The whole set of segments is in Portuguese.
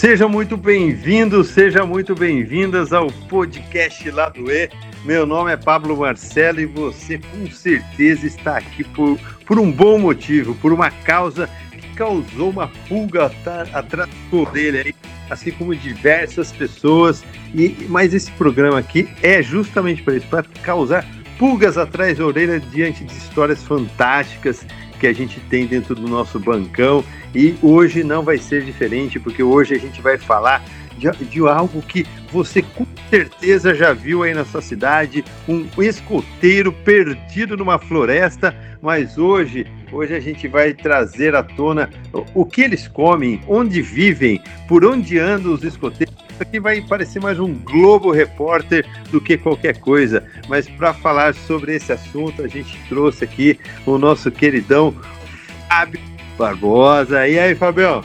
Seja muito bem-vindo, seja muito bem-vindas ao podcast Lado E. Meu nome é Pablo Marcelo e você com certeza está aqui por, por um bom motivo, por uma causa que causou uma pulga atrás dele aí, assim como diversas pessoas. E mas esse programa aqui é justamente para isso, para causar pulgas atrás da orelha diante de histórias fantásticas que a gente tem dentro do nosso bancão. E hoje não vai ser diferente, porque hoje a gente vai falar de, de, algo que você com certeza já viu aí na sua cidade, um escoteiro perdido numa floresta, mas hoje, hoje a gente vai trazer à tona o, o que eles comem, onde vivem, por onde andam os escoteiros. Isso aqui vai parecer mais um Globo Repórter do que qualquer coisa, mas para falar sobre esse assunto, a gente trouxe aqui o nosso queridão Fábio Barbosa. E aí, Fabião?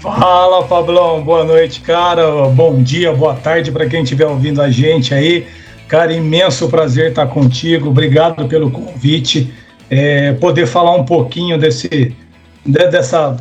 Fala, Pablão. Boa noite, cara. Bom dia, boa tarde para quem estiver ouvindo a gente aí. Cara, imenso prazer estar contigo. Obrigado pelo convite. É, poder falar um pouquinho desse, dessa,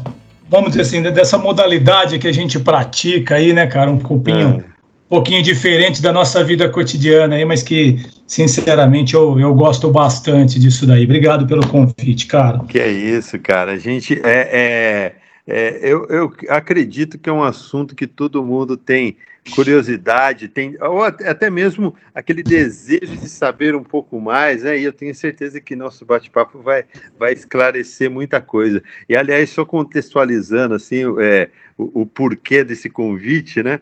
vamos dizer assim, dessa modalidade que a gente pratica aí, né, cara? Um pouquinho, é. um pouquinho diferente da nossa vida cotidiana aí, mas que, sinceramente, eu, eu gosto bastante disso daí. Obrigado pelo convite, cara. Que é isso, cara. A gente é, é é, eu, eu, acredito que é um assunto que todo mundo tem curiosidade, tem ou até mesmo aquele desejo de saber um pouco mais, né? E eu tenho certeza que nosso bate-papo vai, vai esclarecer muita coisa. E aliás, só contextualizando assim, é, o, o, porquê desse convite, né?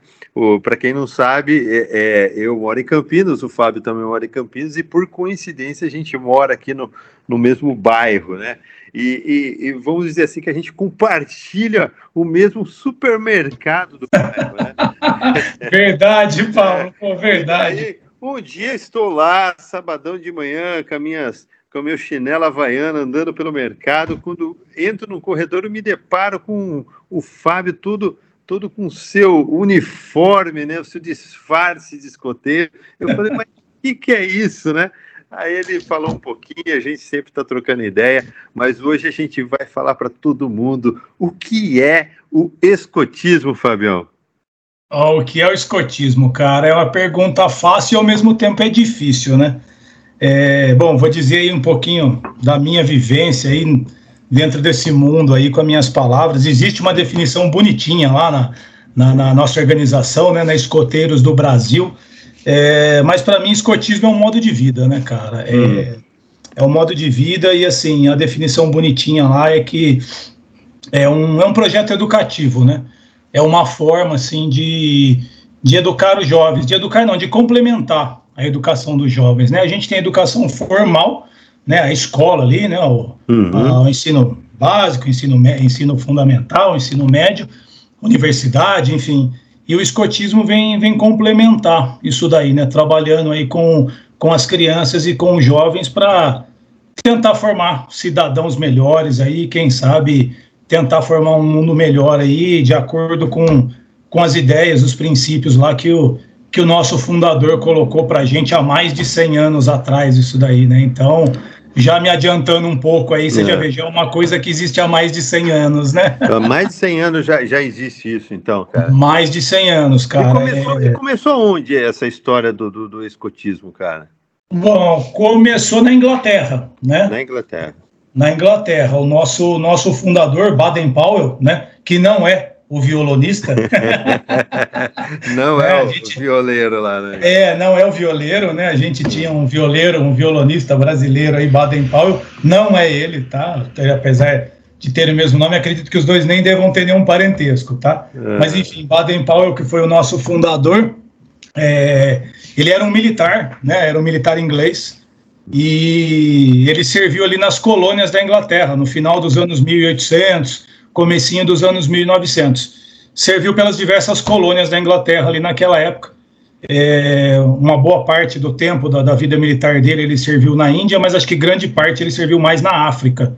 Para quem não sabe, é, é, eu moro em Campinas, o Fábio também mora em Campinas, e por coincidência a gente mora aqui no, no mesmo bairro, né? E, e, e, vamos dizer assim que a gente compartilha o mesmo supermercado do bairro, né? verdade, Paulo, Pô, verdade. Aí, um dia estou lá, sabadão de manhã, com, minhas, com a meu chinelo havaiana, andando pelo mercado, quando entro no corredor eu me deparo com o Fábio tudo todo com o seu uniforme, né, o seu disfarce de escoteiro. Eu falei, mas o que, que é isso, né? Aí ele falou um pouquinho, a gente sempre está trocando ideia, mas hoje a gente vai falar para todo mundo o que é o escotismo, Fabião. Oh, o que é o escotismo, cara? É uma pergunta fácil e ao mesmo tempo é difícil, né? É, bom, vou dizer aí um pouquinho da minha vivência aí dentro desse mundo aí com as minhas palavras. Existe uma definição bonitinha lá na, na, na nossa organização, né, na Escoteiros do Brasil, é, mas para mim, escotismo é um modo de vida, né, cara? É, uhum. é um modo de vida e, assim, a definição bonitinha lá é que é um, é um projeto educativo, né? É uma forma, assim, de, de educar os jovens, de educar não, de complementar a educação dos jovens, né? A gente tem a educação formal, né? A escola ali, né? O, uhum. a, o ensino básico, ensino, ensino fundamental, ensino médio, universidade, enfim e o escotismo vem, vem complementar isso daí, né? Trabalhando aí com, com as crianças e com os jovens para tentar formar cidadãos melhores aí, quem sabe tentar formar um mundo melhor aí, de acordo com, com as ideias, os princípios lá que o, que o nosso fundador colocou para a gente há mais de 100 anos atrás, isso daí, né? Então, já me adiantando um pouco aí, você é. já vê, já é uma coisa que existe há mais de 100 anos, né? Há mais de 100 anos já, já existe isso, então, cara. Mais de 100 anos, cara. E começou, é... e começou onde essa história do, do, do, escotismo, cara? Bom, começou na Inglaterra, né? Na Inglaterra. Na Inglaterra. O nosso, nosso fundador, Baden Powell, né? Que não é o violonista. não é, é o gente, violeiro lá, né? É, não é o violeiro, né? A gente tinha um violeiro, um violonista brasileiro aí, Baden Powell, não é ele, tá? Apesar de ter o mesmo nome, acredito que os dois nem devam ter nenhum parentesco, tá? É. Mas enfim, Baden Powell, que foi o nosso fundador, é, ele era um militar, né? Era um militar inglês. E ele serviu ali nas colônias da Inglaterra, no final dos anos 1800, comecinho dos anos 1900. Serviu pelas diversas colônias da Inglaterra ali naquela época. É, uma boa parte do tempo da, da, vida militar dele ele serviu na Índia, mas acho que grande parte ele serviu mais na África,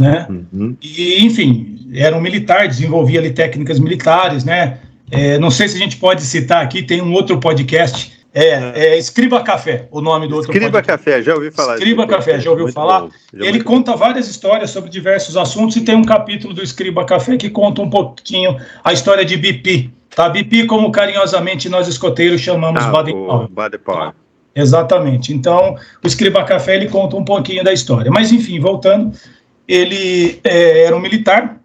né? Uhum. E enfim, era um militar, desenvolvia ali técnicas militares, né? É, não sei se a gente pode citar aqui, tem um outro podcast é, é Escriba Café, o nome do outro Escriba podcast. Café, já ouvi falar. Escriba Café, já ouviu falar? Já Ele conta bom. várias histórias sobre diversos assuntos e tem um capítulo do Escriba Café que conta um pouquinho a história de BP, Tá, BP, como carinhosamente nós escoteiros chamamos ah, Baden-Powell. Baden-Powell. Tá? Exatamente. Então, o Escriba Café ele conta um pouquinho da história. Mas, enfim, voltando, ele é, era um militar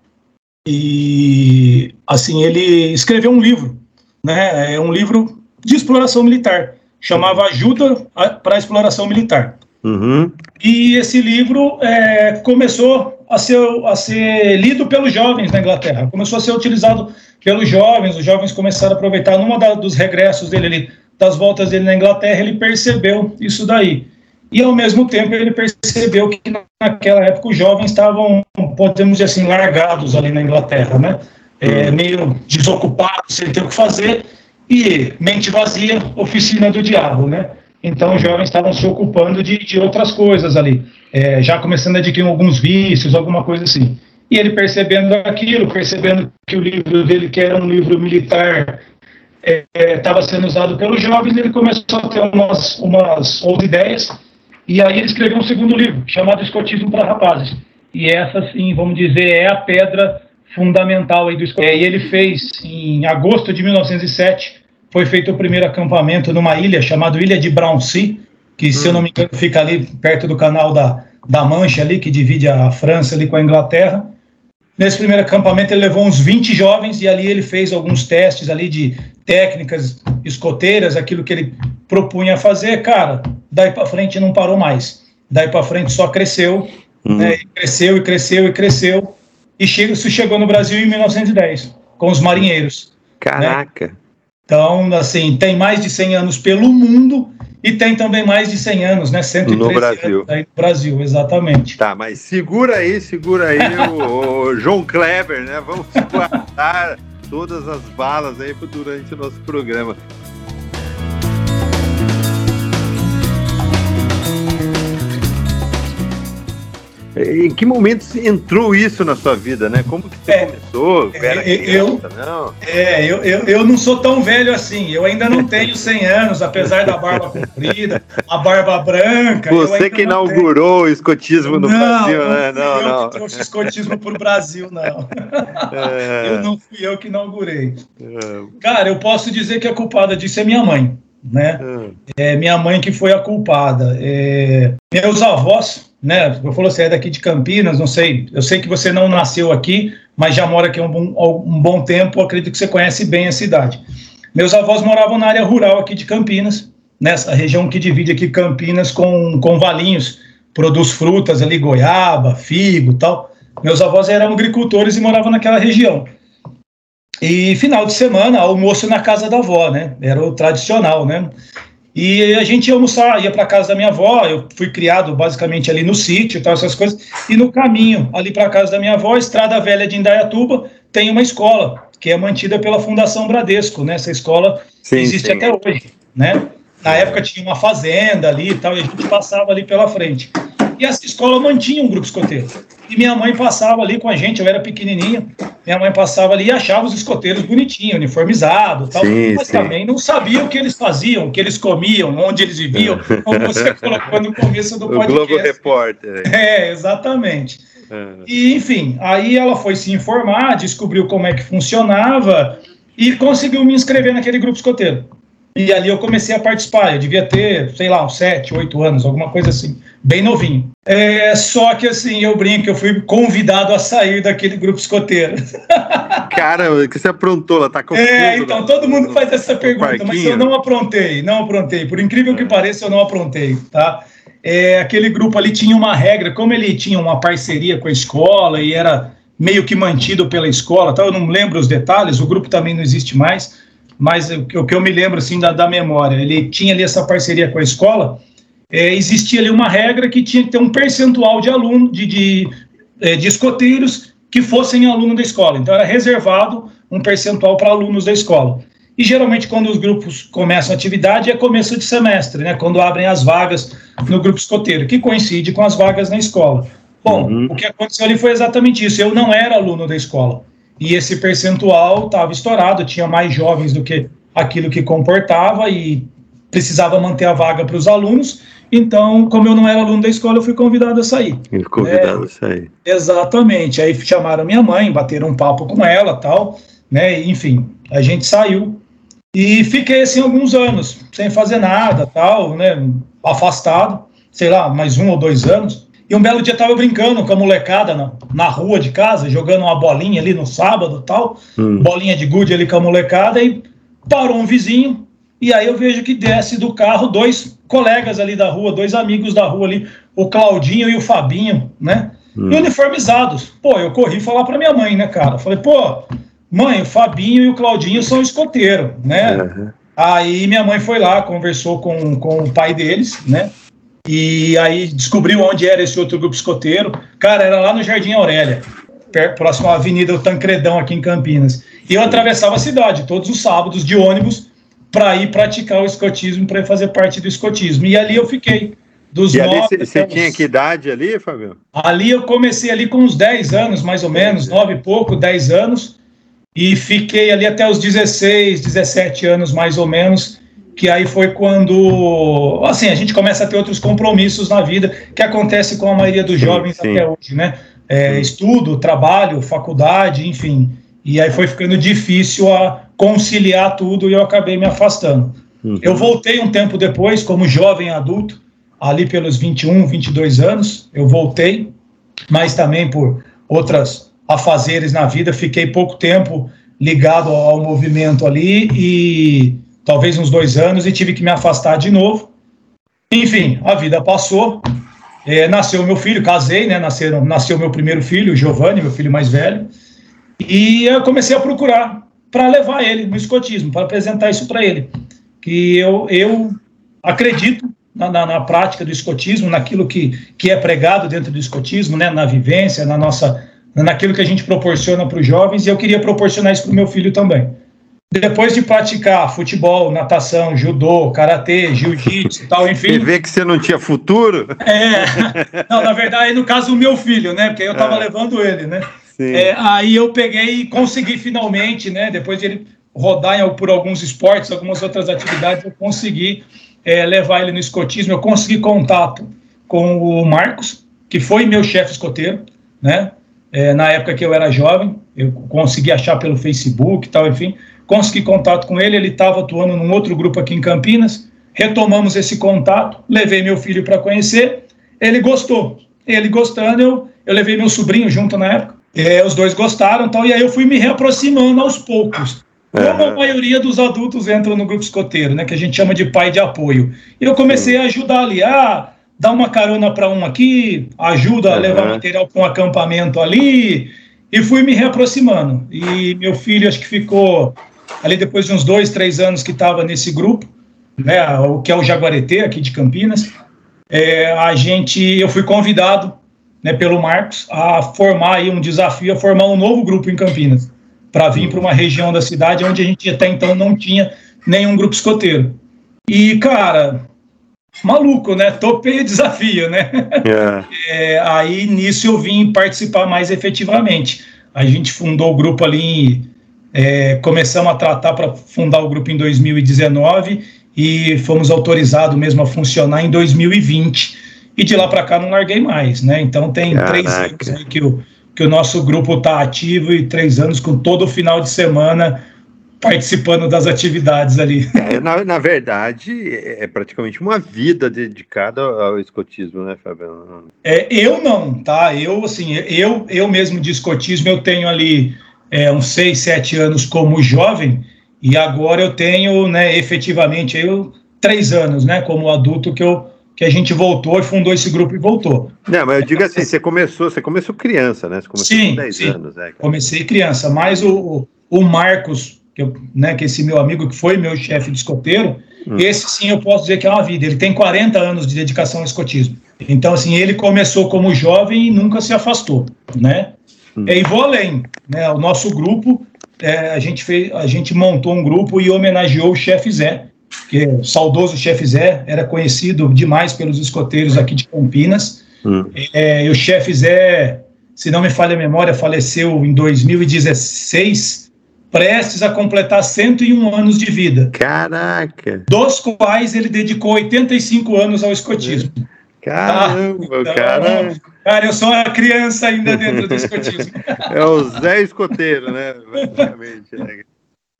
e, assim, ele escreveu um livro, né? É um livro de exploração militar, chamava Ajuda para a Exploração Militar. Uhum. E esse livro é, começou a ser, a ser lido pelos jovens na Inglaterra, começou a ser utilizado pelos jovens, os jovens começaram a aproveitar, numa da, dos regressos dele ali, das voltas dele na Inglaterra, ele percebeu isso daí. E, ao mesmo tempo, ele percebeu que naquela época os jovens estavam, podemos dizer assim, largados ali na Inglaterra, né? É, meio desocupados, sem ter o que fazer, e mente vazia, oficina do diabo, né? Então, os jovens estavam se ocupando de, de outras coisas ali, é, já começando a adquirir alguns vícios, alguma coisa assim. E ele percebendo aquilo, percebendo que o livro dele, que era um livro militar, estava é, é sendo usado pelos jovens, ele começou a ter umas, umas outras ideias, e aí ele escreveu um segundo livro, chamado Escotismo para Rapazes. E essa, sim, vamos dizer, é a pedra fundamental aí do escotismo. É, e ele fez, em agosto de 1907, foi feito o primeiro acampamento numa ilha chamada Ilha de Brownsea, que, se eu não me engano, fica ali perto do canal da, da Mancha, ali, que divide a França ali com a Inglaterra. Nesse primeiro acampamento ele levou uns 20 jovens e ali ele fez alguns testes ali de técnicas escoteiras, aquilo que ele propunha fazer. Cara, daí para frente não parou mais. Daí para frente só cresceu, uhum. né, e cresceu e cresceu e cresceu. E chega, isso chegou no Brasil em 1910, com os marinheiros. Caraca! Né? Então, assim, tem mais de 100 anos pelo mundo e tem também mais de 100 anos, né? 113 no Brasil. anos aí no Brasil, exatamente. Tá, mas segura aí, segura aí o, o, João Kleber, né? Vamos guardar todas as balas aí durante o nosso programa. Em que momento entrou isso na sua vida, né? Como que você é, começou? É, Era criança, eu, não? É, eu, eu, eu não sou tão velho assim. Eu ainda não tenho 100 anos, apesar da barba comprida, a barba branca. Você que inaugurou o escotismo no não, Brasil, né? Não, eu não. que trouxe o escotismo para o Brasil, não. É. Eu não fui eu que inaugurei. É. Cara, eu posso dizer que a culpada disso é minha mãe, né? É, é minha mãe que foi a culpada. Meus avós né? Eu falo, você é daqui de Campinas, não sei. Eu sei que você não nasceu aqui, mas já mora aqui há um bom, um bom tempo. Acredito que você conhece bem a cidade. Meus avós moravam na área rural aqui de Campinas, nessa região que divide aqui Campinas com, com Valinhos, produz frutas ali, goiaba, figo, tal. Meus avós eram agricultores e moravam naquela região. E final de semana, almoço na casa da avó, né? Era o tradicional, né? E a gente ia almoçar, ia para casa da minha avó, eu fui criado basicamente ali no sítio tal, essas coisas. E no caminho, ali para casa da minha avó, Estrada Velha de Indaiatuba, tem uma escola, que é mantida pela Fundação Bradesco, né? Essa escola sim, existe sim. até hoje, né? Na época tinha uma fazenda ali e tal, e a gente passava ali pela frente. E essa escola mantinha um grupo escoteiro. E minha mãe passava ali com a gente, eu era pequenininha, minha mãe passava ali e achava os escoteiros bonitinhos, uniformizados, tal, sim, mas sim. também não sabia o que eles faziam, o que eles comiam, onde eles viviam, como você colocou no começo do podcast. O Globo Repórter. É, exatamente. É. E, enfim, aí ela foi se informar, descobriu como é que funcionava e conseguiu me inscrever naquele grupo escoteiro. E ali eu comecei a participar. Eu devia ter, sei lá, uns 7, 8 anos, alguma coisa assim, bem novinho. É, só que assim, eu brinco, eu fui convidado a sair daquele grupo escoteiro. Cara, o que você aprontou? Ela tá confuso, É, então, todo mundo faz essa pergunta, mas eu não aprontei, não aprontei. Por incrível que é. pareça, eu não aprontei, tá? É, aquele grupo ali tinha uma regra, como ele tinha uma parceria com a escola e era meio que mantido pela escola, tá? eu não lembro os detalhes, o grupo também não existe mais, mas o que eu me lembro assim da, da memória, ele tinha ali essa parceria com a escola, é, existia ali uma regra que tinha que ter um percentual de aluno, de, de, é, de escoteiros que fossem aluno da escola. Então era reservado um percentual para alunos da escola. E geralmente quando os grupos começam a atividade é começo de semestre, né? Quando abrem as vagas no grupo escoteiro, que coincide com as vagas na escola. Bom, uhum. o que aconteceu ali foi exatamente isso. Eu não era aluno da escola e esse percentual estava estourado, tinha mais jovens do que aquilo que comportava e precisava manter a vaga para os alunos. Então, como eu não era aluno da escola, eu fui convidado a sair. Convidado é, a sair. Exatamente. Aí chamaram minha mãe, bateram um papo com ela tal. né? Enfim, a gente saiu e fiquei assim alguns anos, sem fazer nada, tal, né? Afastado, sei lá, mais um ou dois anos. E um belo dia tava brincando com a molecada na, na rua de casa, jogando uma bolinha ali no sábado, tal, hum. bolinha de gude ali com a molecada e parou um vizinho. E aí eu vejo que desce do carro dois colegas ali da rua, dois amigos da rua ali, o Claudinho e o Fabinho, né? Hum. uniformizados. Pô, eu corri falar para minha mãe, né, cara? Falei, pô, mãe, o Fabinho e o Claudinho são escoteiro, né? Uhum. Aí minha mãe foi lá, conversou com, com o pai deles, né? E aí descobriu onde era esse outro grupo escoteiro. Cara, era lá no Jardim Aurélia, próximo à Avenida Tancredão, aqui em Campinas. E eu atravessava a cidade todos os sábados de ônibus para ir praticar o escotismo, para fazer parte do escotismo. E ali eu fiquei. Dos e ali você tinha que idade ali, Fabio? Ali eu comecei ali com uns 10 anos, mais ou menos, 9 e pouco, 10 anos, e fiquei ali até os 16, 17 anos, mais ou menos, que aí foi quando, assim, a gente começa a ter outros compromissos na vida, que acontece com a maioria dos sim, jovens sim. até hoje, né? É, estudo, trabalho, faculdade, enfim. E aí foi ficando difícil a conciliar tudo e eu acabei me afastando. Uhum. Eu voltei um tempo depois, como jovem adulto, ali pelos 21, 22 anos, eu voltei, mas também por outras afazeres na vida, fiquei pouco tempo ligado ao movimento ali e talvez uns dois anos e tive que me afastar de novo. Enfim, a vida passou, é, nasceu meu filho, casei, né? Nasceu, nasceu meu primeiro filho, Giovanni, meu filho mais velho, e eu comecei a procurar para levar ele no escotismo, para apresentar isso para ele, que eu, eu acredito na, na, na, prática do escotismo, naquilo que, que é pregado dentro do escotismo, né, na vivência, na nossa, naquilo que a gente proporciona para os jovens, e eu queria proporcionar isso para o meu filho também. Depois de praticar futebol, natação, judô, karatê, jiu-jitsu e tal, enfim. E ver que você não tinha futuro? É. Não, na verdade, no caso, o meu filho, né? Porque eu estava é. levando ele, né? É, aí eu peguei e consegui finalmente, né? Depois de ele rodar por alguns esportes, algumas outras atividades, eu consegui é, levar ele no escotismo. Eu consegui contato com o Marcos, que foi meu chefe escoteiro, né? É, na época que eu era jovem, eu consegui achar pelo Facebook e tal, enfim, consegui contato com ele. Ele estava atuando num outro grupo aqui em Campinas. Retomamos esse contato, levei meu filho para conhecer. Ele gostou. Ele gostando, eu, eu levei meu sobrinho junto na época. É, os dois gostaram, tal, e aí eu fui me reaproximando aos poucos. Como a maioria dos adultos entram no grupo escoteiro, né, que a gente chama de pai de apoio. E eu comecei a ajudar ali, ah, dá uma carona para um aqui, ajuda a levar material para um acampamento ali, e fui me reaproximando. E meu filho, acho que ficou ali depois de uns dois, três anos que estava nesse grupo, né, o que é o Jaguareté aqui de Campinas, é, a gente, eu fui convidado, né, pelo Marcos a formar aí um desafio, a formar um novo grupo em Campinas para vir para uma região da cidade onde a gente até então não tinha nenhum grupo escoteiro. E, cara, maluco, né? Topei o desafio, né? Yeah. É. é, aí nisso eu vim participar mais efetivamente. A gente fundou o grupo ali, é, começamos a tratar para fundar o grupo em 2019 e fomos autorizados mesmo a funcionar em 2020. E de lá para cá não larguei mais, né? Então tem Caraca. três anos que o que o nosso grupo está ativo e três anos com todo o final de semana participando das atividades ali. É, na, na, verdade, é praticamente uma vida dedicada ao escotismo, né, Fabiano? É, eu não, tá? Eu, assim, eu, eu mesmo de escotismo, eu tenho ali é, uns seis, sete anos como jovem e agora eu tenho, né, efetivamente, eu, três anos, né, como adulto que eu que a gente voltou e fundou esse grupo e voltou. Não, mas eu digo assim, você começou, você começou criança, né? Você começou sim, com 10 sim. anos, né? Comecei criança, mas o, o Marcos, que, eu, né, que esse meu amigo que foi meu chefe de escoteiro, hum. esse sim eu posso dizer que é uma vida. Ele tem 40 anos de dedicação ao escotismo. Então, assim, ele começou como jovem e nunca se afastou, né? Hum. E vou além, né? O nosso grupo, é, a, gente fez, a gente montou um grupo e homenageou o chefe Zé, que o saudoso chefe Zé era conhecido demais pelos escoteiros aqui de Campinas. Hum. É, e o chefe Zé, se não me falha a memória, faleceu em 2016, prestes a completar 101 anos de vida. Caraca! Dos quais ele dedicou 85 anos ao escotismo. Caramba, ah, então, cara. Cara, eu sou uma criança ainda dentro do escotismo. É o Zé Escoteiro, né? Basicamente,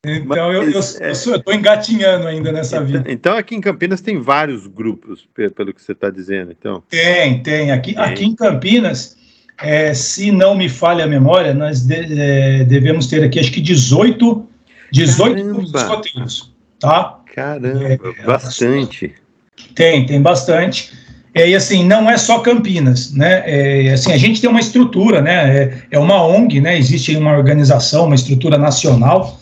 Então, eu, estou engatinhando ainda nessa então, vida. Então, aqui em Campinas tem vários grupos, pelo que você está dizendo, então? Tem, tem. Aqui, tem. aqui em Campinas, é, se não me falha a memória, nós de, é, devemos ter aqui, acho que 18, 18 grupos escoteiros, tá? Caramba, é, bastante. Tem, tem bastante. É, e assim, não é só Campinas, né? É, assim, a gente tem uma estrutura, né? É, é uma ONG, né? Existe uma organização, uma estrutura nacional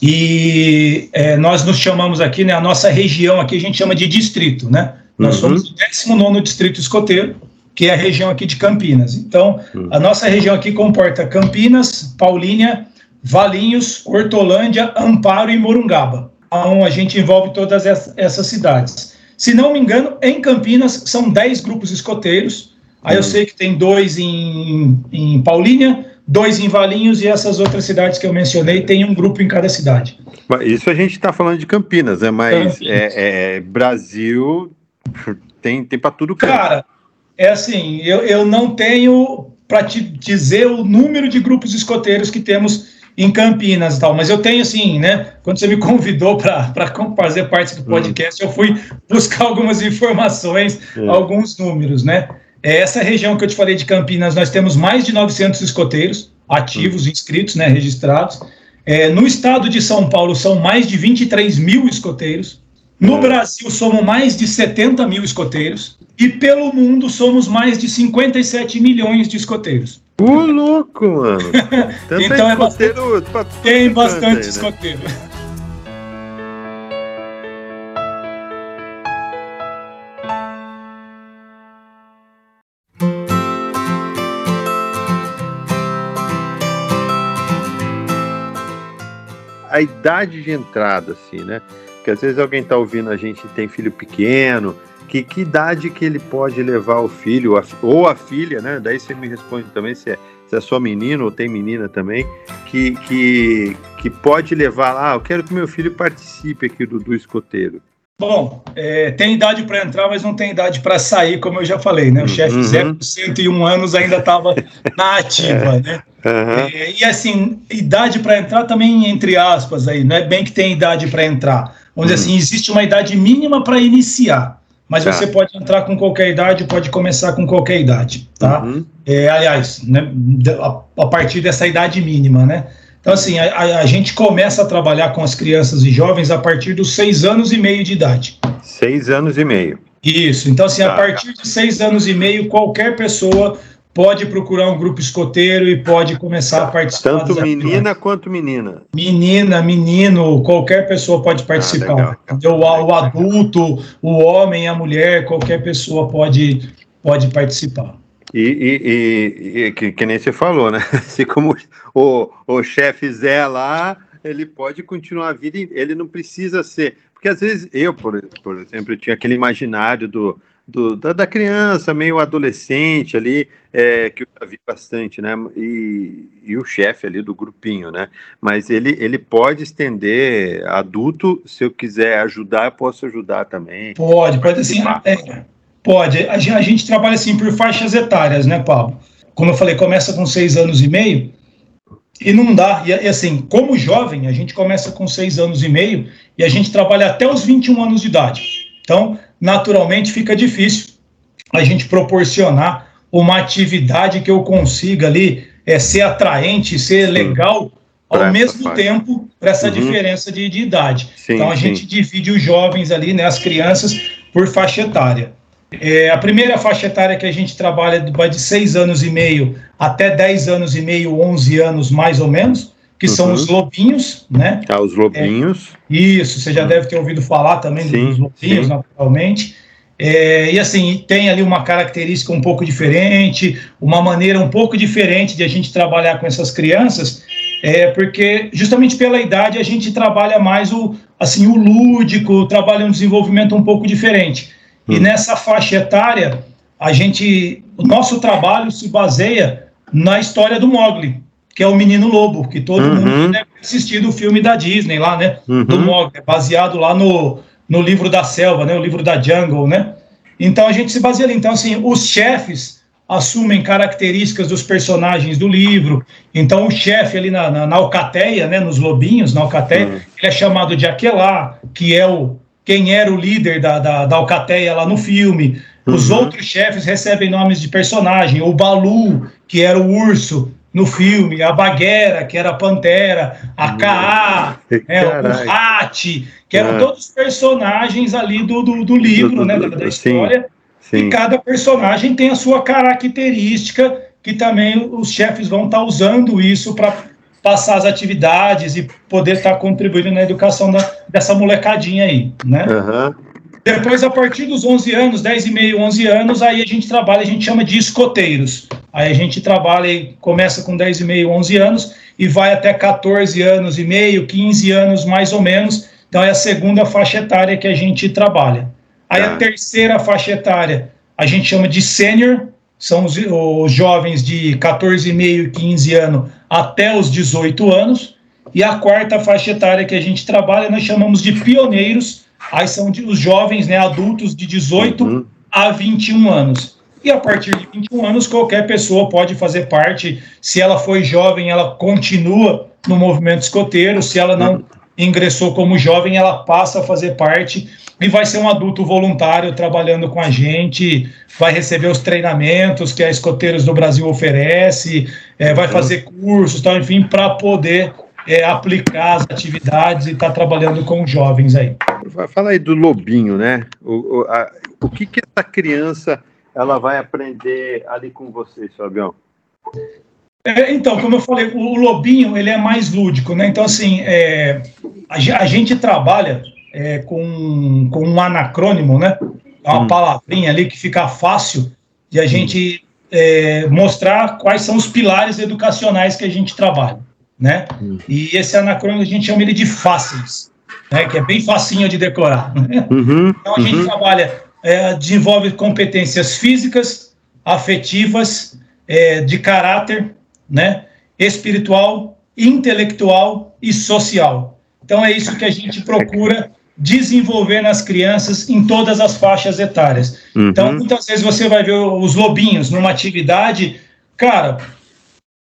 e é, nós nos chamamos aqui, né, a nossa região aqui a gente chama de distrito, né? Nós uhum. somos o 19 distrito escoteiro, que é a região aqui de Campinas. Então, uhum. a nossa região aqui comporta Campinas, Paulínia, Valinhos, Hortolândia, Amparo e Morungaba. Então, a gente envolve todas essas cidades. Se não me engano, em Campinas são 10 grupos escoteiros. Aí eu uhum. sei que tem dois em, em Paulínia, dois em Valinhos e essas outras cidades que eu mencionei, tem um grupo em cada cidade. Isso a gente está falando de Campinas, né? Mas Campinas. É, é, Brasil tem, tem para tudo. Cara, é assim, eu, eu não tenho para te dizer o número de grupos escoteiros que temos em Campinas e tal, mas eu tenho assim, né? Quando você me convidou para fazer parte do hum. podcast, eu fui buscar algumas informações, hum. alguns números, né? É essa região que eu te falei de Campinas, nós temos mais de 900 escoteiros ativos, hum. inscritos, né, registrados. É, no estado de São Paulo são mais de 23 mil escoteiros. No hum. Brasil somos mais de 70 mil escoteiros. E pelo mundo somos mais de 57 milhões de escoteiros. Ô, louco, mano! então é bastante, tem bastante aí, né? escoteiro. A idade de entrada, assim, né? Porque às vezes alguém está ouvindo a gente tem filho pequeno, que, que idade que ele pode levar o filho ou a, ou a filha, né? Daí você me responde também se é, se é só menino ou tem menina também, que, que, que pode levar lá, ah, eu quero que meu filho participe aqui do, do escoteiro. Bom, é, tem idade para entrar, mas não tem idade para sair, como eu já falei, né? O chefe uhum. Zé, com 101 anos, ainda estava na ativa, né? Uhum. É, e assim, idade para entrar também, entre aspas, aí, não é bem que tem idade para entrar. Onde uhum. assim, existe uma idade mínima para iniciar, mas tá. você pode entrar com qualquer idade, pode começar com qualquer idade, tá? Uhum. É, aliás, né, a, a partir dessa idade mínima, né? Então, assim, a, a, gente começa a trabalhar com as crianças e jovens a partir dos seis anos e meio de idade. Seis anos e meio. Isso. Então, assim, tá. a partir de seis anos e meio, qualquer pessoa pode procurar um grupo escoteiro e pode começar tá. a participar. Tanto menina quanto menina. Menina, menino, qualquer pessoa pode participar. Ah, legal. O, o adulto, o homem, a mulher, qualquer pessoa pode, pode participar. E, e, e que, que, nem você falou, né? Assim como o, o chefe Zé lá, ele pode continuar a vida, ele não precisa ser. Porque às vezes eu, por, por exemplo, tinha aquele imaginário do, do da, da, criança, meio adolescente ali, é, que eu já vi bastante, né? E, e o chefe ali do grupinho, né? Mas ele, ele pode estender adulto, se eu quiser ajudar, eu posso ajudar também. Pode, pode assim. É, Pode. A gente, a gente trabalha assim por faixas etárias, né, Pablo? Como eu falei, começa com seis anos e meio e não dá. E, assim, como jovem, a gente começa com seis anos e meio e a gente trabalha até os 21 anos de idade. Então, naturalmente, fica difícil a gente proporcionar uma atividade que eu consiga ali é, ser atraente, ser legal ao mesmo parte. tempo para essa uhum. diferença de, de idade. Sim, então a sim. gente divide os jovens ali, né, as crianças, por faixa etária. É, a primeira faixa etária que a gente trabalha vai de 6 anos e meio até 10 anos e meio, 11 anos mais ou menos, que uhum. são os lobinhos, né? Ah, os lobinhos. É, isso, você já deve ter ouvido falar também sim, dos lobinhos, sim. naturalmente. É, e assim, tem ali uma característica um pouco diferente, uma maneira um pouco diferente de a gente trabalhar com essas crianças, é porque justamente pela idade a gente trabalha mais o, assim, o lúdico, trabalha um desenvolvimento um pouco diferente. E hum. nessa faixa etária, a gente, o nosso trabalho se baseia na história do Mogli, que é o Menino Lobo, que todo uhum. mundo deve ter assistido o filme da Disney lá, né? Uhum. Do Mogli, baseado lá no, no livro da selva, né? O livro da Jungle, né? Então a gente se baseia ali. Então, assim, os chefes, assumem características dos personagens do livro. Então, o chefe ali na, na, na, alcateia, né, nos lobinhos, na alcateia, uhum. ele é chamado de Aquelá, que é o quem era o líder da, da, da alcateia lá no filme. Os uhum. outros chefes recebem nomes de personagem. O Balu, que era o urso no filme, a Baguera, que era a Pantera, a Kaa, é, o Hat, que eram ah. todos personagens ali do, do, do livro, né, da, da história. Sim. E cada personagem tem a sua característica, que também os chefes vão estar tá usando isso para passar as atividades e poder estar tá contribuindo na educação da, dessa molecadinha aí, né? Uhum. Depois, a partir dos 11 anos, 10 e meio, 11 anos, aí a gente trabalha, a gente chama de escoteiros. Aí a gente trabalha e começa com 10 e meio, 11 anos e vai até 14 anos e meio, 15 anos mais ou menos. Então é a segunda faixa etária que a gente trabalha. Aí a tá. terceira faixa etária a gente chama de sênior, são os, os, jovens de 14,5 e 15 anos até os 18 anos. E a quarta faixa etária que a gente trabalha, nós chamamos de pioneiros, aí são de, os jovens né, adultos de 18 uhum. a 21 anos. E a partir de 21 anos, qualquer pessoa pode fazer parte. Se ela foi jovem, ela continua no movimento escoteiro. Se ela não ingressou como jovem, ela passa a fazer parte e vai ser um adulto voluntário trabalhando com a gente, vai receber os treinamentos que a Escoteiros do Brasil oferece, é, vai fazer cursos, tal, enfim, para poder é, aplicar as atividades e estar tá trabalhando com jovens aí. Fala aí do lobinho, né? O, o, a, o que, que essa criança ela vai aprender ali com vocês, Fabião? É, então, como eu falei, o, o, lobinho ele é mais lúdico, né? Então, assim, é, a, a gente trabalha é, com, com um anacrônimo, né? Uma hum. palavrinha ali que fica fácil de a gente é, mostrar quais são os pilares educacionais que a gente trabalha, né? Hum. E esse anacrônimo a gente chama ele de fáceis, né? Que é bem facinho de decorar. Né? Uhum, então a uhum. gente trabalha, é, desenvolve competências físicas, afetivas, é, de caráter, né? Espiritual, intelectual e social. Então é isso que a gente procura desenvolver nas crianças em todas as faixas etárias. Uhum. Então, muitas vezes você vai ver os lobinhos numa atividade, cara,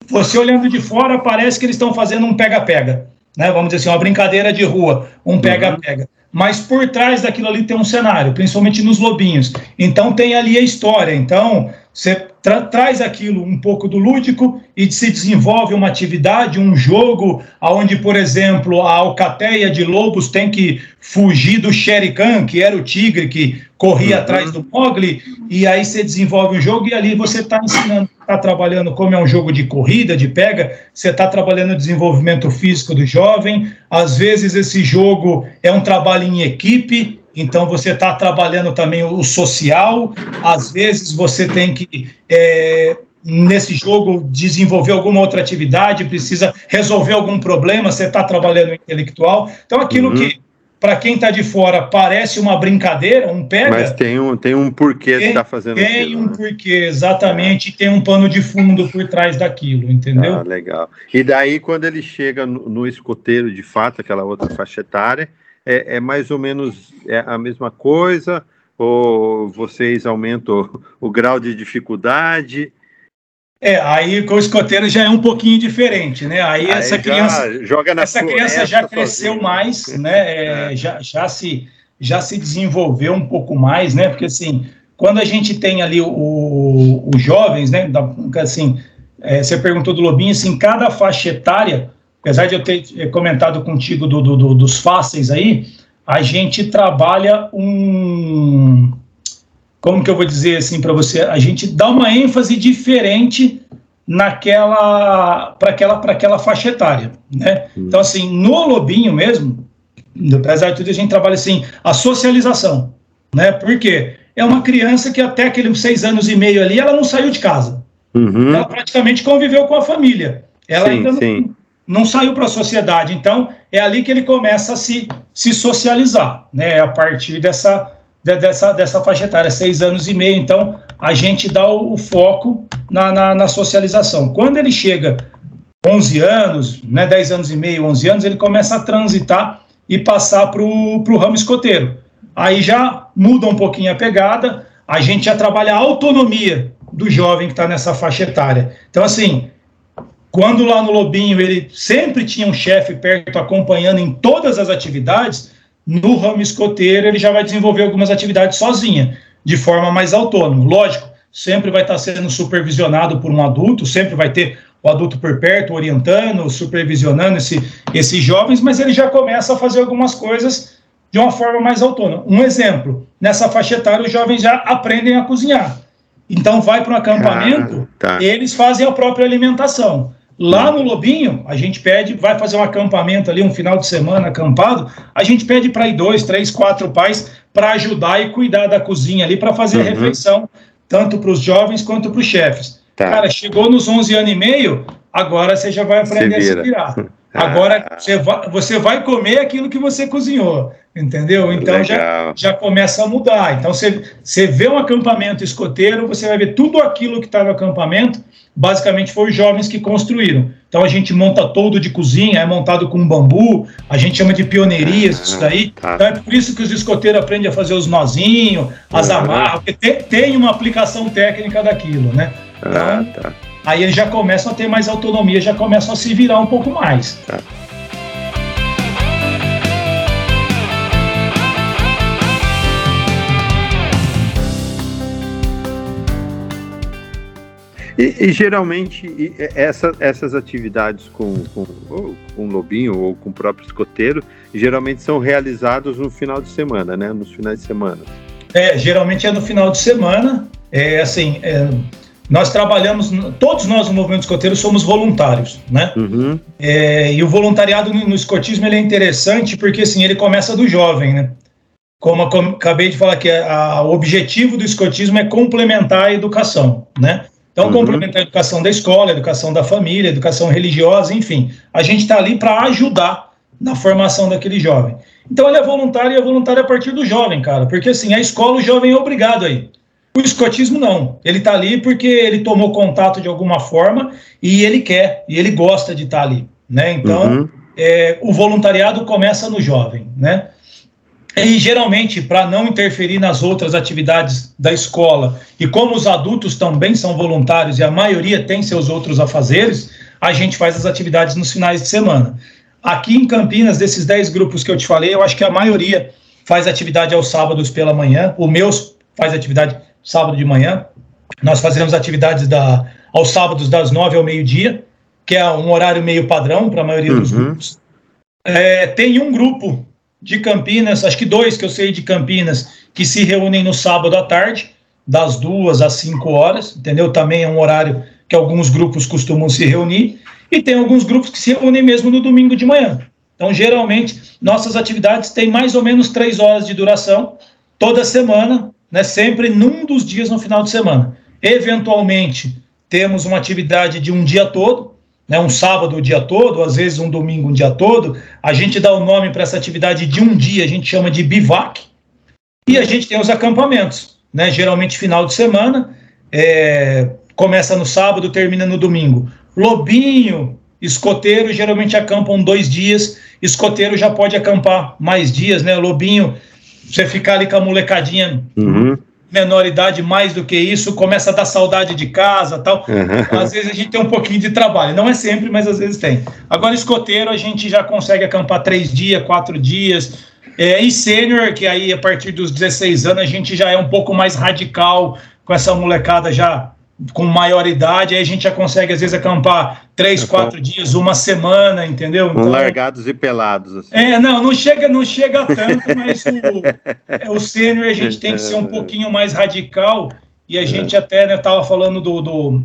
você olhando de fora parece que eles estão fazendo um pega-pega, né? Vamos dizer assim, uma brincadeira de rua, um pega-pega. Uhum. Mas por trás daquilo ali tem um cenário, principalmente nos lobinhos. Então tem ali a história. Então, você tra traz aquilo um pouco do lúdico e se desenvolve uma atividade, um jogo, onde, por exemplo, a alcateia de lobos tem que fugir do Sherikan, que era o tigre que corria uhum. atrás do Mogli, e aí você desenvolve um jogo e ali você está ensinando, está trabalhando como é um jogo de corrida, de pega, você está trabalhando o desenvolvimento físico do jovem, às vezes esse jogo é um trabalho em equipe, então você está trabalhando também o social, às vezes você tem que, é, nesse jogo, desenvolver alguma outra atividade, precisa resolver algum problema, você está trabalhando o intelectual. Então, aquilo uhum. que, para quem está de fora, parece uma brincadeira, um pega. Mas tem um, tem um porquê tem, de estar tá fazendo tem aquilo. Tem um né? porquê, exatamente, tem um pano de fundo por trás daquilo, entendeu? Ah, legal. E daí, quando ele chega no, no escoteiro, de fato, aquela outra faixa etária é, é mais ou menos é a mesma coisa? Ou vocês aumentam o, o grau de dificuldade? É, aí com o escoteiro já é um pouquinho diferente, né? Aí, aí essa criança, joga na essa criança já cresceu sozinho. mais, né? É, é. Já, já, se, já se desenvolveu um pouco mais, né? Porque assim, quando a gente tem ali os jovens, né? Assim, é, você perguntou do Lobinho, assim, cada faixa etária apesar de eu ter comentado contigo do, do, do, dos fáceis aí, a gente trabalha um. Como que eu vou dizer assim para você? A gente dá uma ênfase diferente naquela para aquela para aquela faixa etária, né? Hum. Então assim, no lobinho mesmo, apesar de tudo a gente trabalha assim a socialização, né? Porque é uma criança que até aqueles seis anos e meio ali ela não saiu de casa, uhum. ela praticamente conviveu com a família, ela sim, ainda não, não saiu para a sociedade. Então, é ali que ele começa a se, se socializar, né? A partir dessa, dessa, dessa faixa etária, seis anos e meio. Então, a gente dá o, o foco na, na, na, socialização. Quando ele chega 11 anos, né, 10 anos e meio, 11 anos, ele começa a transitar e passar para o ramo escoteiro. Aí já muda um pouquinho a pegada, a gente já trabalha a autonomia do jovem que está nessa faixa etária. Então, assim, quando lá no Lobinho ele sempre tinha um chefe perto acompanhando em todas as atividades, no ramo escoteiro ele já vai desenvolver algumas atividades sozinha, de forma mais autônoma. Lógico, sempre vai estar sendo supervisionado por um adulto, sempre vai ter o adulto por perto orientando, supervisionando esse, esses jovens, mas ele já começa a fazer algumas coisas de uma forma mais autônoma. Um exemplo, nessa faixa etária os jovens já aprendem a cozinhar. Então vai para um acampamento, ah, tá. eles fazem a própria alimentação. Lá no Lobinho, a gente pede, vai fazer um acampamento ali, um final de semana acampado, a gente pede para ir dois, três, quatro pais para ajudar e cuidar da cozinha ali, para fazer uhum. refeição, tanto para os jovens quanto para os chefes. Tá. Cara, chegou nos 11 anos e meio, agora você já vai aprender a se virar. Agora ah. você vai, você vai comer aquilo que você cozinhou, entendeu? Então já, já começa a mudar. Então você, você vê um acampamento escoteiro, você vai ver tudo aquilo que está no acampamento, basicamente foi os jovens que construíram. Então a gente monta todo de cozinha, é montado com bambu, a gente chama de pioneirias, ah, isso daí. Tá. Então é por isso que os escoteiros aprendem a fazer os nozinhos, as amarras, porque tem, tem, uma aplicação técnica daquilo, né? Ah, então, ah, tá aí eles já começam a ter mais autonomia, já começam a se virar um pouco mais. Tá. E, e, geralmente essa, essas atividades com, com, com lobinho ou com o próprio escoteiro geralmente são realizadas no final de semana, né? Nos finais de semana. É, geralmente é no final de semana. É assim, é, nós trabalhamos, todos nós no movimento escoteiro somos voluntários, né? Uhum. É, e o voluntariado no, no escotismo ele é interessante porque assim ele começa do jovem, né? Como, como acabei de falar que o objetivo do escotismo é complementar a educação, né? Então, uhum. complementar a educação da escola, a educação da família, a educação religiosa, enfim. A gente está ali para ajudar na formação daquele jovem. Então, ele é voluntário e é voluntário a partir do jovem, cara. Porque, assim, a escola, o jovem é obrigado aí. O escotismo não. Ele está ali porque ele tomou contato de alguma forma e ele quer, e ele gosta de estar tá ali. Né? Então, uhum. é, o voluntariado começa no jovem. Né? E geralmente, para não interferir nas outras atividades da escola, e como os adultos também são voluntários e a maioria tem seus outros afazeres, a gente faz as atividades nos finais de semana. Aqui em Campinas, desses 10 grupos que eu te falei, eu acho que a maioria faz atividade aos sábados pela manhã, o meus faz atividade sábado de manhã. Nós fazemos atividades da, aos sábados das nove ao meio-dia, que é um horário meio padrão para a maioria uhum. dos grupos. É, tem um grupo de Campinas, acho que dois que eu sei de Campinas, que se reúnem no sábado à tarde, das duas às cinco horas, entendeu? Também é um horário que alguns grupos costumam se reunir, e tem alguns grupos que se reúnem mesmo no domingo de manhã. Então, geralmente, nossas atividades têm mais ou menos três horas de duração, toda semana, né, sempre num dos dias no final de semana. Eventualmente, temos uma atividade de um dia todo, né, um sábado o dia todo, às vezes um domingo um dia todo. A gente dá o nome para essa atividade de um dia, a gente chama de bivac. E a gente tem os acampamentos, né, geralmente final de semana, é, começa no sábado, termina no domingo. Lobinho, escoteiro geralmente acampam dois dias, escoteiro já pode acampar mais dias, né? Lobinho você ficar ali com a molecadinha uhum. menor idade, mais do que isso, começa a dar saudade de casa tal. Uhum. Às vezes a gente tem um pouquinho de trabalho. Não é sempre, mas às vezes tem. Agora, escoteiro, a gente já consegue acampar três dias, quatro dias. É, e sênior, que aí a partir dos 16 anos a gente já é um pouco mais radical com essa molecada já com maior idade, aí a gente já consegue, às vezes, acampar três, quatro dias, uma semana, entendeu? Então, largados e pelados. Assim. É, não, não chega, não chega tanto, mas o, é, o sênior a gente tem que ser um pouquinho mais radical, e a gente até, né, tava falando do, do,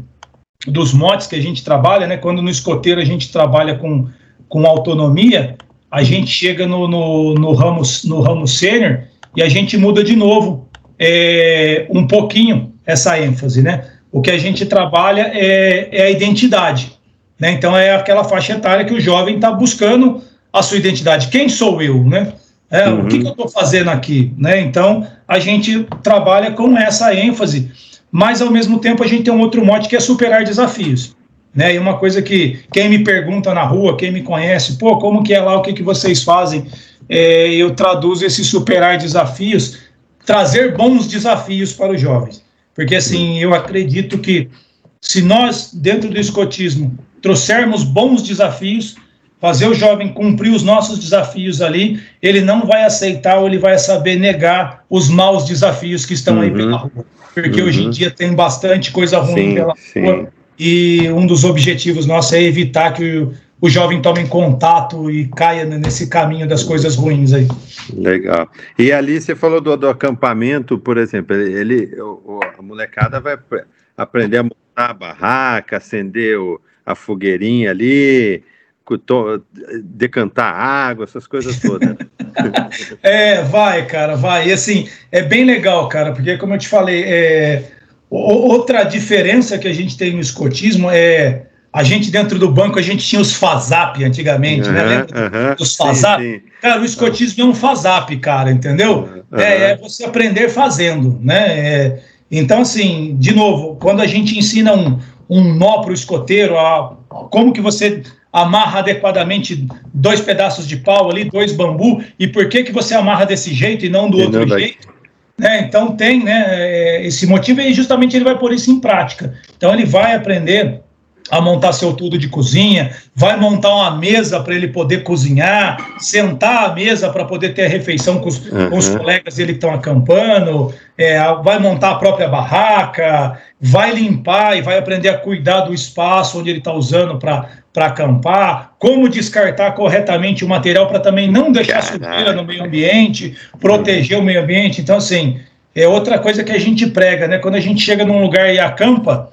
dos motes que a gente trabalha, né, quando no escoteiro a gente trabalha com, com autonomia, a gente chega no, no, no ramo, no ramo sênior e a gente muda de novo é, um pouquinho essa ênfase, né? O que a gente trabalha é, é a identidade. Né? Então, é aquela faixa etária que o jovem está buscando a sua identidade. Quem sou eu? Né? É, uhum. O que, que eu estou fazendo aqui? Né? Então, a gente trabalha com essa ênfase, mas, ao mesmo tempo, a gente tem um outro mote que é superar desafios. Né? E uma coisa que quem me pergunta na rua, quem me conhece, pô, como que é lá, o que, que vocês fazem? É, eu traduzo esse superar desafios, trazer bons desafios para os jovens. Porque, assim, eu acredito que se nós, dentro do escotismo, trouxermos bons desafios, fazer o jovem cumprir os nossos desafios ali, ele não vai aceitar ou ele vai saber negar os maus desafios que estão uhum. aí pela rua. Porque uhum. hoje em dia tem bastante coisa ruim sim, pela sim. rua. E um dos objetivos nossos é evitar que o, o jovem tome contato e caia nesse caminho das coisas ruins aí. Legal. E ali você falou do, do acampamento, por exemplo, ele, a molecada vai aprender a montar a barraca, acender o, a fogueirinha ali, decantar água, essas coisas todas. Né? é, vai, cara, vai. E assim, é bem legal, cara, porque como eu te falei, é, outra diferença que a gente tem no escotismo é a gente dentro do banco, a gente tinha os FASAP antigamente, uhum, né? Lembra uhum, dos FASAP? Sim, sim. Cara, o escotismo é um FASAP, cara, entendeu? Uhum. É, é, você aprender fazendo, né? É, então, assim, de novo, quando a gente ensina um, um nó para o escoteiro, a, como que você amarra adequadamente dois pedaços de pau ali, dois bambu, e por que que você amarra desse jeito e não do e outro não jeito? Né? Então tem né, é, esse motivo e justamente ele vai pôr isso em prática. Então ele vai aprender a montar seu tudo de cozinha, vai montar uma mesa para ele poder cozinhar, sentar à mesa para poder ter a refeição com os, uhum. com os colegas dele que estão acampando, é, vai montar a própria barraca, vai limpar e vai aprender a cuidar do espaço onde ele está usando para acampar, como descartar corretamente o material para também não deixar sujeira no meio ambiente, proteger o meio ambiente. Então, assim, é outra coisa que a gente prega, né? Quando a gente chega num lugar e acampa,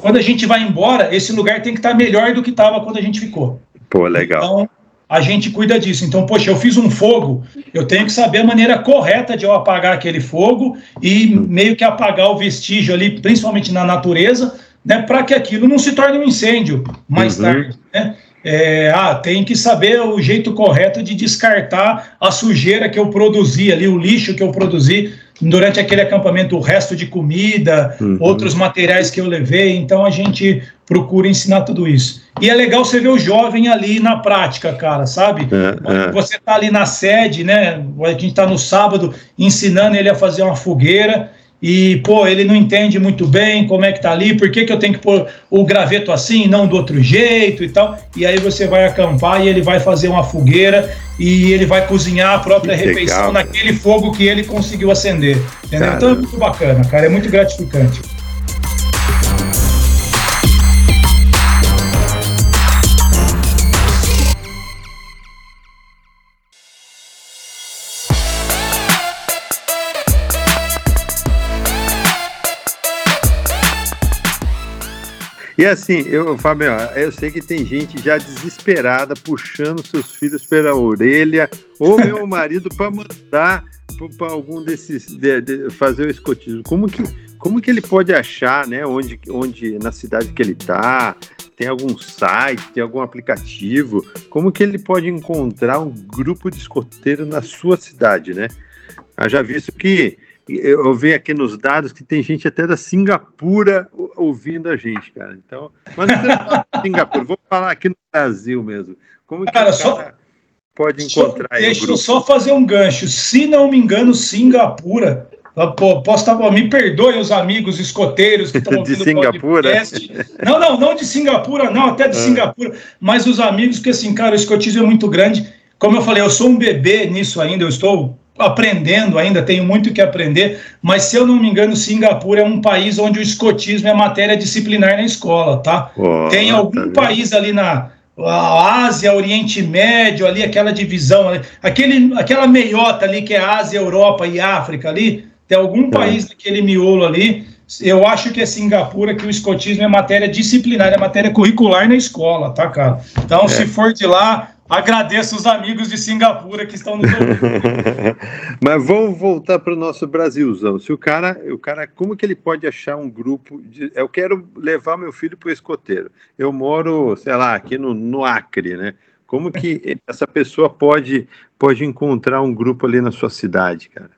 quando a gente vai embora, esse lugar tem que estar melhor do que estava quando a gente ficou. Pô, legal. Então, a gente cuida disso. Então, poxa, eu fiz um fogo, eu tenho que saber a maneira correta de eu apagar aquele fogo e meio que apagar o vestígio ali, principalmente na natureza, né, para que aquilo não se torne um incêndio mais uhum. tarde, né? É, ah, tem que saber o jeito correto de descartar a sujeira que eu produzi ali, o lixo que eu produzi durante aquele acampamento, o resto de comida, uhum. outros materiais que eu levei. Então a gente procura ensinar tudo isso. E é legal você ver o jovem ali na prática, cara, sabe? É, é. Você tá ali na sede, né? A gente tá no sábado ensinando ele a fazer uma fogueira e, pô, ele não entende muito bem como é que tá ali, por que, que eu tenho que pôr o graveto assim não do outro jeito e tal. E aí você vai acampar e ele vai fazer uma fogueira e ele vai cozinhar a própria que refeição legal, naquele fogo que ele conseguiu acender. Entendeu? Então é muito bacana, cara, é muito gratificante. E assim, eu, Fábio, eu sei que tem gente já desesperada puxando seus filhos pela orelha, ou meu marido para mandar para algum desses de, de, fazer o escotismo. Como que, como que ele pode achar, né? Onde, onde na cidade que ele está? Tem algum site, tem algum aplicativo? Como que ele pode encontrar um grupo de escoteiro na sua cidade, né? Eu já visto que eu vi aqui nos dados que tem gente até da Singapura ouvindo a gente, cara. Então, mas não falar Singapura, vou falar aqui no Brasil mesmo. Como que cara, só, pode encontrar só, Deixa eu só fazer um gancho. Se não me engano, Singapura. Posso estar, me perdoem os amigos escoteiros que estão ouvindo de Singapura? Podcast. Não, não, não de Singapura, não, até de ah. Singapura, mas os amigos, porque assim, cara, o escotismo é muito grande. Como eu falei, eu sou um bebê nisso ainda, eu estou aprendendo ainda, tenho muito que aprender, mas se eu não me engano, Singapura é um país onde o escotismo é matéria disciplinar na escola, tá? Oh, Tem algum tá país ali na Ásia, Oriente Médio, ali aquela divisão, aquele, aquela meiota ali que é Ásia, Europa e África ali, tem algum tá. país naquele miolo ali, eu acho que é Singapura que o escotismo é matéria disciplinar, é matéria curricular na escola, tá, cara? Então, é. se for de lá, Agradeço os amigos de Singapura que estão nos ouvindo. Mas vamos voltar para o nosso Brasilzão. Se o cara, o cara, como que ele pode achar um grupo de. Eu quero levar meu filho para o escoteiro. Eu moro, sei lá, aqui no, no Acre, né? Como que essa pessoa pode, pode encontrar um grupo ali na sua cidade, cara?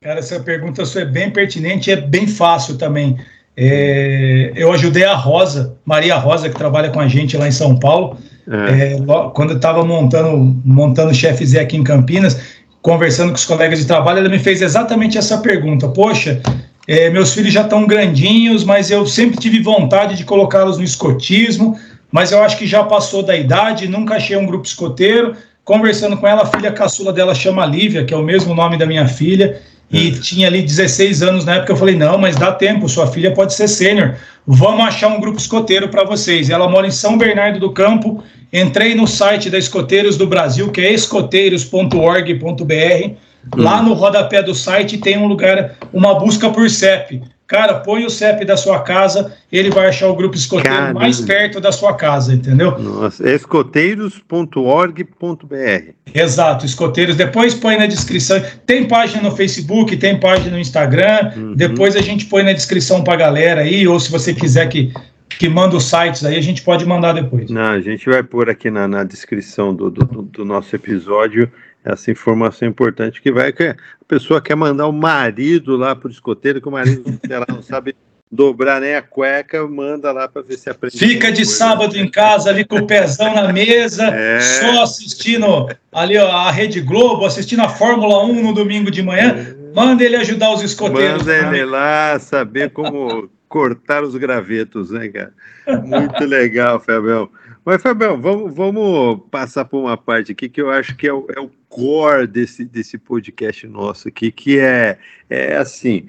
Cara, essa pergunta sua é bem pertinente e é bem fácil também. É, eu ajudei a Rosa, Maria Rosa, que trabalha com a gente lá em São Paulo. É. É, quando eu estava montando, montando o Chefe Zé aqui em Campinas, conversando com os colegas de trabalho, ela me fez exatamente essa pergunta. Poxa, É, meus filhos já estão grandinhos, mas eu sempre tive vontade de colocá-los no escotismo, mas eu acho que já passou da idade, nunca achei um grupo escoteiro. Conversando com ela, a filha caçula dela chama Lívia, que é o mesmo nome da minha filha, e uhum. tinha ali 16 anos na época. Eu falei: não, mas dá tempo, sua filha pode ser sênior. Vamos achar um grupo escoteiro para vocês. Ela mora em São Bernardo do Campo. Entrei no site da Escoteiros do Brasil, que é escoteiros.org.br. Lá no rodapé do site tem um lugar, uma busca por CEP. Cara, põe o CEP da sua casa, ele vai achar o grupo escoteiro Caramba. mais perto da sua casa, entendeu? Nossa, escoteiros.org.br. Exato, escoteiros. Depois põe na descrição. Tem página no Facebook, tem página no Instagram. Uhum. Depois a gente põe na descrição pra galera aí, ou se você quiser que que manda os sites aí, a gente pode mandar depois. Não, a gente vai pôr aqui na, na descrição do, do, do nosso episódio essa informação importante que vai que a pessoa quer mandar o marido lá para o escoteiro, que o marido sei não sabe dobrar nem a cueca, manda lá para ver se aprende. Fica de sábado em casa ali com o pezão na mesa, é. só assistindo ali ó, a Rede Globo, assistindo a Fórmula 1 no domingo de manhã. Manda ele ajudar os escoteiros. Manda ele lá saber como cortar os gravetos, né, cara? Muito legal, Fabião. Mas, Fabião, vamos, vamos passar por uma parte aqui que eu acho que é o, é o core desse, desse podcast nosso aqui, que é, é assim,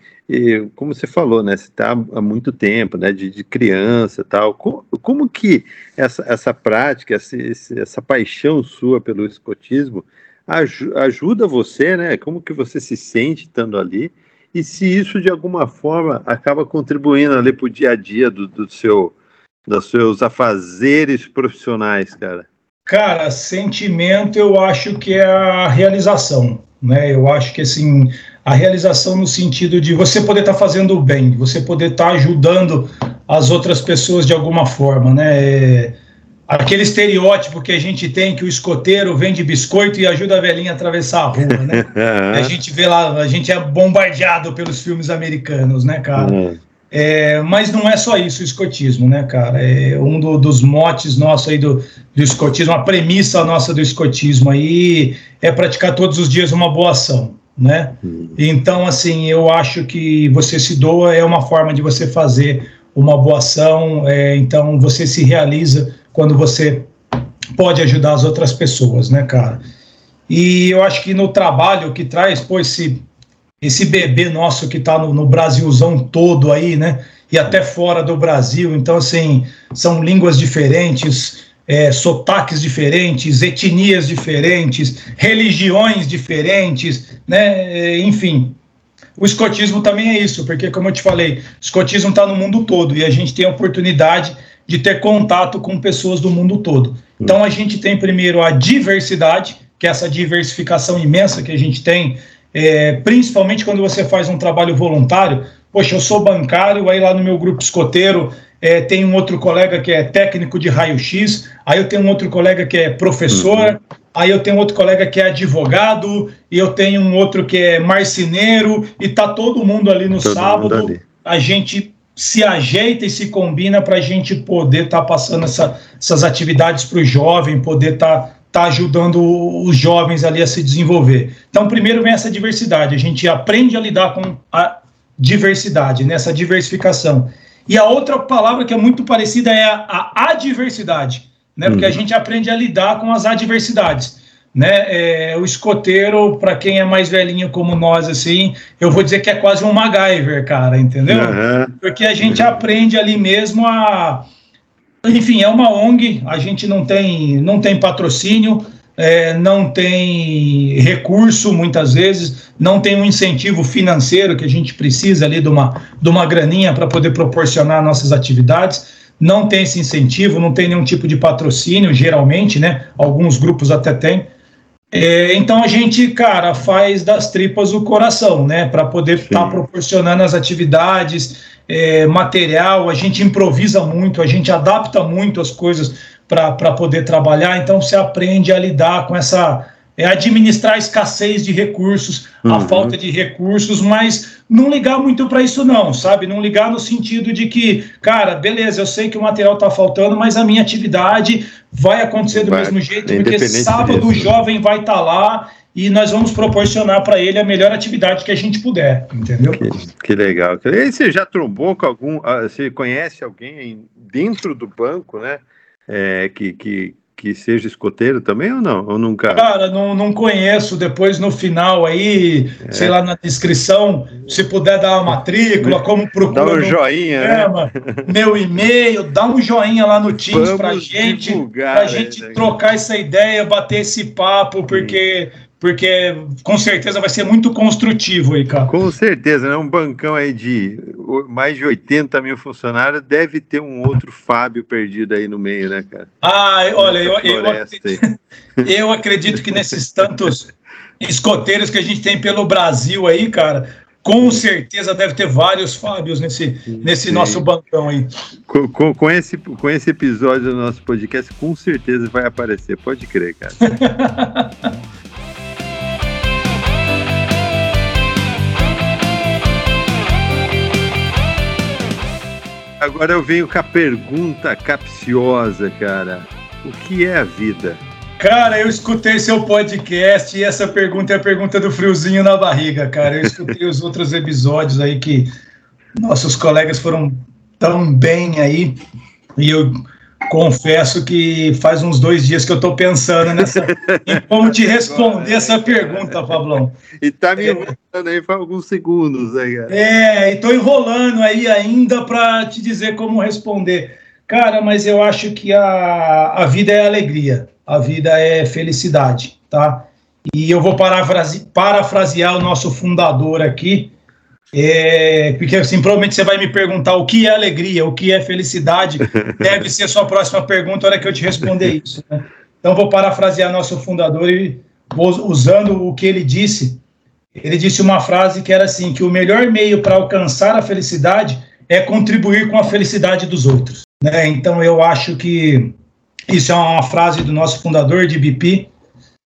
como você falou, né? Você está há muito tempo, né? De, de criança tal. Como, como que essa, essa prática, essa, essa paixão sua pelo escotismo ajuda você, né? Como que você se sente estando ali? E se isso de alguma forma acaba contribuindo ali para o dia a dia do, do seu, dos seus afazeres profissionais, cara? Cara, sentimento eu acho que é a realização, né? Eu acho que assim, a realização no sentido de você poder estar tá fazendo o bem, você poder estar tá ajudando as outras pessoas de alguma forma, né? É, aquele estereótipo que a gente tem que o escoteiro vende biscoito e ajuda a velhinha a atravessar a rua, né? a gente vê lá, a gente é bombardeado pelos filmes americanos, né, cara? Uhum. É, mas não é só isso o escotismo, né, cara? É um do, dos motes nossos aí do, do escotismo, a premissa nossa do escotismo aí é praticar todos os dias uma boa ação, né? Uhum. Então, assim, eu acho que você se doa é uma forma de você fazer uma boa ação, é, então você se realiza quando você pode ajudar as outras pessoas, né, cara? E eu acho que no trabalho que traz, pô, esse esse bebê nosso que está no, no, Brasilzão todo aí, né? E até fora do Brasil. Então, assim, são línguas diferentes, é, sotaques diferentes, etnias diferentes, religiões diferentes, né? Enfim. O escotismo também é isso, porque, como eu te falei, o escotismo está no mundo todo e a gente tem a oportunidade de ter contato com pessoas do mundo todo. Então, a gente tem primeiro a diversidade, que é essa diversificação imensa que a gente tem é, principalmente quando você faz um trabalho voluntário. Poxa, eu sou bancário, aí lá no meu grupo escoteiro é, tem um outro colega que é técnico de raio-x, aí eu tenho um outro colega que é professor, uhum. aí eu tenho outro colega que é advogado, e eu tenho um outro que é marceneiro, e tá todo mundo ali no todo sábado. Ali. A gente se ajeita e se combina para a gente poder estar tá passando essa, essas atividades para o jovem, poder estar tá está ajudando os jovens ali a se desenvolver. Então, primeiro vem essa diversidade, a gente aprende a lidar com a diversidade, nessa diversificação. E a outra palavra que é muito parecida é a, a adversidade, né? Porque a uhum. gente aprende a lidar com as adversidades. Né, é, o escoteiro, para quem é mais velhinho como nós, assim, eu vou dizer que é quase um MacGyver, cara, entendeu? Uhum. Porque a gente aprende ali mesmo a, enfim, é uma ONG, a gente não tem, não tem patrocínio, é, não tem recurso muitas vezes, não tem um incentivo financeiro que a gente precisa ali de uma, de uma graninha para poder proporcionar nossas atividades. Não tem esse incentivo, não tem nenhum tipo de patrocínio, geralmente, né? Alguns grupos até têm. É, então a gente, cara, faz das tripas o coração, né? Para poder estar tá proporcionando as atividades, é, material, a gente improvisa muito, a gente adapta muito as coisas para poder trabalhar, então você aprende a lidar com essa. É, administrar a escassez de recursos, uhum. a falta de recursos, mas não ligar muito para isso, não, sabe? Não ligar no sentido de que, cara, beleza, eu sei que o material está faltando, mas a minha atividade vai acontecer do vai, mesmo jeito, porque sábado o jovem vai estar tá lá e nós vamos proporcionar para ele a melhor atividade que a gente puder, entendeu? Que, que legal. E você já trombou com algum, ah, você conhece alguém dentro do banco, né, é, que, que, que seja escoteiro também ou não? Ou nunca? Cara, não, não conheço. Depois no final aí, é. sei lá, na descrição, se puder dar uma matrícula, como procura. Dá um joinha, programa, né? Meu e-mail, dá um joinha lá no Teams pra gente, divulgar, pra gente né? trocar essa ideia, bater esse papo, porque porque com certeza vai ser muito construtivo aí, cara. Com certeza, né? Um bancão aí de mais de 80 mil funcionários, deve ter um outro Fábio perdido aí no meio, né, cara? Ah, olha, eu, eu, acredito, eu acredito que nesses tantos escoteiros que a gente tem pelo Brasil aí, cara, com certeza deve ter vários Fábios nesse, nesse nosso bancão aí. Com, com, com, esse, com esse episódio do nosso podcast, com certeza vai aparecer, pode crer, cara. Agora eu venho com a pergunta capciosa, cara. O que é a vida? Cara, eu escutei seu podcast e essa pergunta é a pergunta do friozinho na barriga, cara. Eu escutei os outros episódios aí que nossos colegas foram tão bem aí e eu confesso que faz uns dois dias que eu estou pensando nessa, em como te responder essa pergunta, Pablão. E tá me enrolando aí faz alguns segundos. Aí, cara. É, e tô enrolando aí ainda para te dizer como responder. Cara, mas eu acho que a, a vida é alegria, a vida é felicidade, tá? E eu vou parafrase, parafrasear o nosso fundador aqui, é, porque assim, provavelmente você vai me perguntar o que é alegria, o que é felicidade. Deve ser a sua próxima pergunta, a hora que eu te responder isso. Né? Então, vou parafrasear nosso fundador e vou usando o que ele disse. Ele disse uma frase que era assim: que o melhor meio para alcançar a felicidade é contribuir com a felicidade dos outros. Né? Então, eu acho que isso é uma frase do nosso fundador de BP,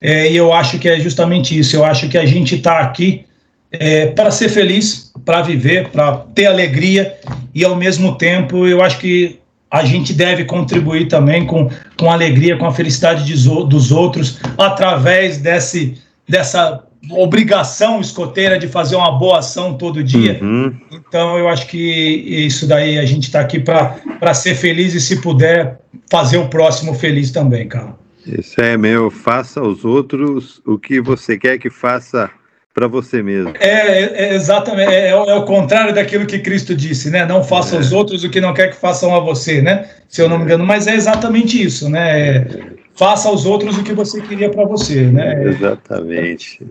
é, e eu acho que é justamente isso. Eu acho que a gente está aqui é, para ser feliz, para viver, para ter alegria e ao mesmo tempo eu acho que a gente deve contribuir também com, com a alegria, com a felicidade de, dos outros através desse, dessa obrigação escoteira de fazer uma boa ação todo dia. Uhum. Então eu acho que isso daí a gente está aqui para ser feliz e se puder fazer o próximo feliz também, cara. Isso é meu, faça aos outros o que você quer que faça para você mesmo. É, é exatamente, é, é, o contrário daquilo que Cristo disse, né? Não faça aos é. outros o que não quer que façam a você, né? Se eu não me engano, mas é exatamente isso, né? É, faça aos outros o que você queria para você, né? Exatamente.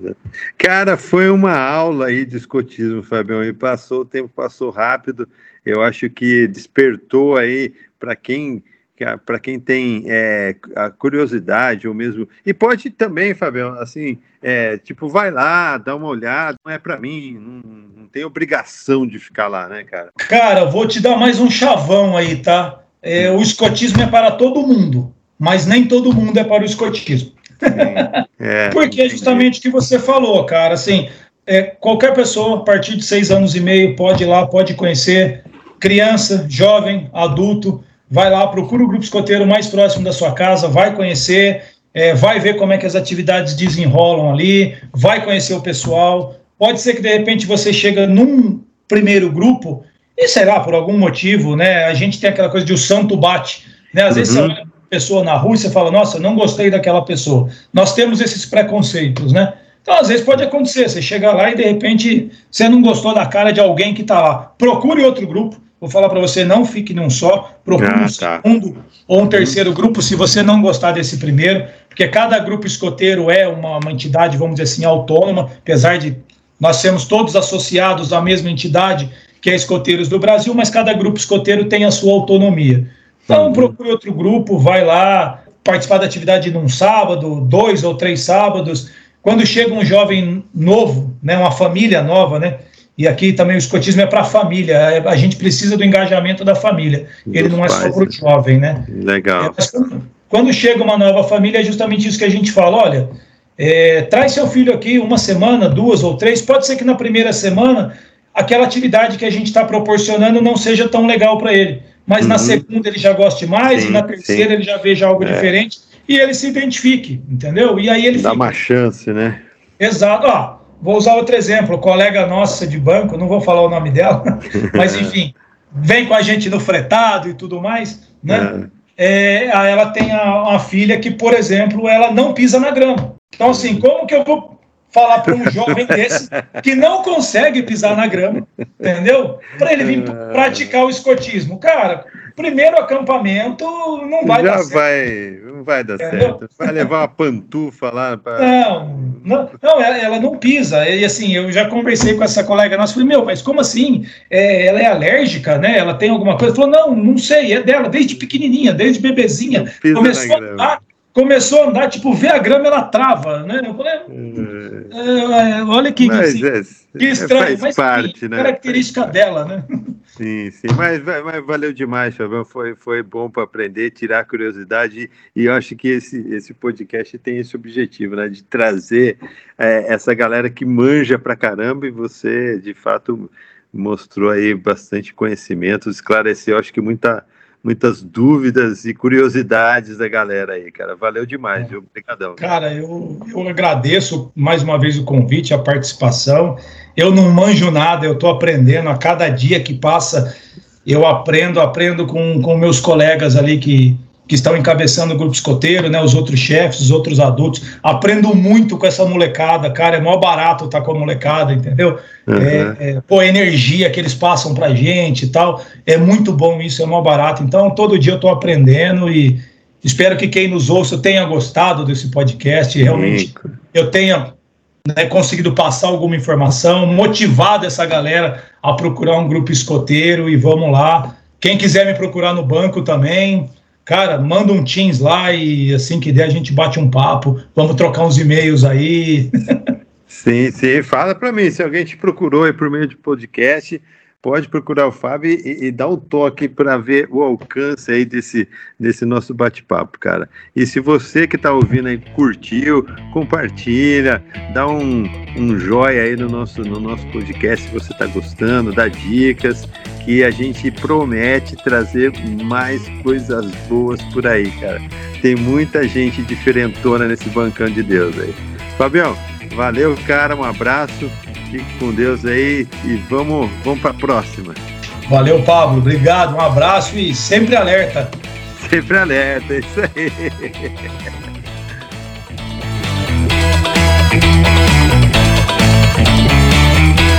Cara, foi uma aula aí de escotismo, Fabião, e passou, o tempo passou rápido. Eu acho que despertou aí para quem para quem tem é, a curiosidade ou mesmo e pode também, Fabião, assim, é, tipo, vai lá, dá uma olhada, não é para mim, não, não, tem obrigação de ficar lá, né, cara? Cara, vou te dar mais um chavão aí, tá? É, o escotismo é para todo mundo, mas nem todo mundo é para o escotismo. É, Porque é justamente o que você falou, cara, assim, é, qualquer pessoa a partir de seis anos e meio pode ir lá, pode conhecer, criança, jovem, adulto, vai lá, procura o grupo escoteiro mais próximo da sua casa, vai conhecer, é, vai ver como é que as atividades desenrolam ali, vai conhecer o pessoal. Pode ser que de repente você chega num primeiro grupo e sei lá, por algum motivo, né? A gente tem aquela coisa de o santo bate, né? Às uhum. vezes você uhum. olha uma pessoa na rua e você fala, nossa, não gostei daquela pessoa. Nós temos esses preconceitos, né? Então, às vezes pode acontecer, você chega lá e de repente você não gostou da cara de alguém que está lá. Procure outro grupo, Vou falar para você, não fique num só, procure ah, um tá. segundo ou um terceiro grupo, se você não gostar desse primeiro, porque cada grupo escoteiro é uma, uma entidade, vamos dizer assim, autônoma, apesar de nós sermos todos associados à mesma entidade, que é Escoteiros do Brasil, mas cada grupo escoteiro tem a sua autonomia. Então, uhum. procure outro grupo, vai lá participar da atividade num sábado, dois ou três sábados. Quando chega um jovem novo, né, uma família nova, né, e aqui também o escotismo é para a família, é, a gente precisa do engajamento da família, Dos ele não é só para o jovem, né? Legal. É, quando, quando, chega uma nova família, é justamente isso que a gente fala: olha, é, traz seu filho aqui uma semana, duas ou três, pode ser que na primeira semana aquela atividade que a gente está proporcionando não seja tão legal para ele, mas uhum. na segunda ele já goste mais, sim, e na terceira sim. ele já veja algo é. diferente e ele se identifique, entendeu? E aí ele dá fica. uma chance, né? Exato. Ó, vou usar outro exemplo. Colega nossa de banco, não vou falar o nome dela, mas enfim, vem com a gente no fretado e tudo mais, né? É. É, ela tem a, uma filha que, por exemplo, ela não pisa na grama. Então, assim, como que eu vou falar para um jovem desse que não consegue pisar na grama, entendeu? Para ele vir praticar o escotismo. Cara, primeiro acampamento não vai Já dar certo. vai, não vai dar entendeu? certo. Vai levar uma pantufa lá para. Não, não, não ela, ela, não pisa. E assim, eu já conversei com essa colega nossa, falei, meu, mas como assim? É, ela é alérgica, né? Ela tem alguma coisa? Falou, não, não sei, é dela, desde pequenininha, desde bebezinha. Começou a andar começou a andar, tipo, ver a grama, ela trava, né? Eu falei, é, é, olha que, que, é, que estranho, mas parte, né? característica dela, né? Sim, sim, mas, mas valeu demais, Fabião, foi, foi bom para aprender, tirar a curiosidade, e eu acho que esse, esse podcast tem esse objetivo, né, de trazer é, essa galera que manja pra caramba, e você, de fato, mostrou aí bastante conhecimento, esclareceu, acho que muita muitas dúvidas e curiosidades da galera aí, cara. Valeu demais, viu? Obrigadão. Cara, eu, eu agradeço mais uma vez o convite, a participação. Eu não manjo nada, eu estou aprendendo a cada dia que passa. Eu aprendo, aprendo com, com meus colegas ali que, que estão encabeçando o grupo escoteiro, né, os outros chefes, os outros adultos. Aprendo muito com essa molecada, cara, é mó barato estar tá com a molecada, entendeu? Uhum. É, é, pô, a energia que eles passam pra gente e tal, é muito bom isso, é mó barato. Então, todo dia eu estou aprendendo e espero que quem nos ouça tenha gostado desse podcast, realmente eu tenha né, conseguido passar alguma informação, motivado essa galera a procurar um grupo escoteiro e vamos lá. Quem quiser me procurar no banco também, cara, manda um Teams lá e assim que der a gente bate um papo, vamos trocar uns e-mails aí. sim, sim, fala para mim, se alguém te procurou aí por meio de podcast, pode procurar o Fábio e, e dar um toque para ver o alcance aí desse, desse nosso bate-papo, cara. E se você que está ouvindo aí curtiu, compartilha, dá um, um joia aí no nosso, no nosso podcast se você está gostando, dá dicas, que a gente promete trazer mais coisas boas por aí, cara. Tem muita gente diferentona nesse bancão de Deus aí. Fabião, valeu, cara, um abraço Fique com Deus aí e vamos, vamos para a próxima. Valeu, Pablo. Obrigado, um abraço e sempre alerta. Sempre alerta, é isso aí.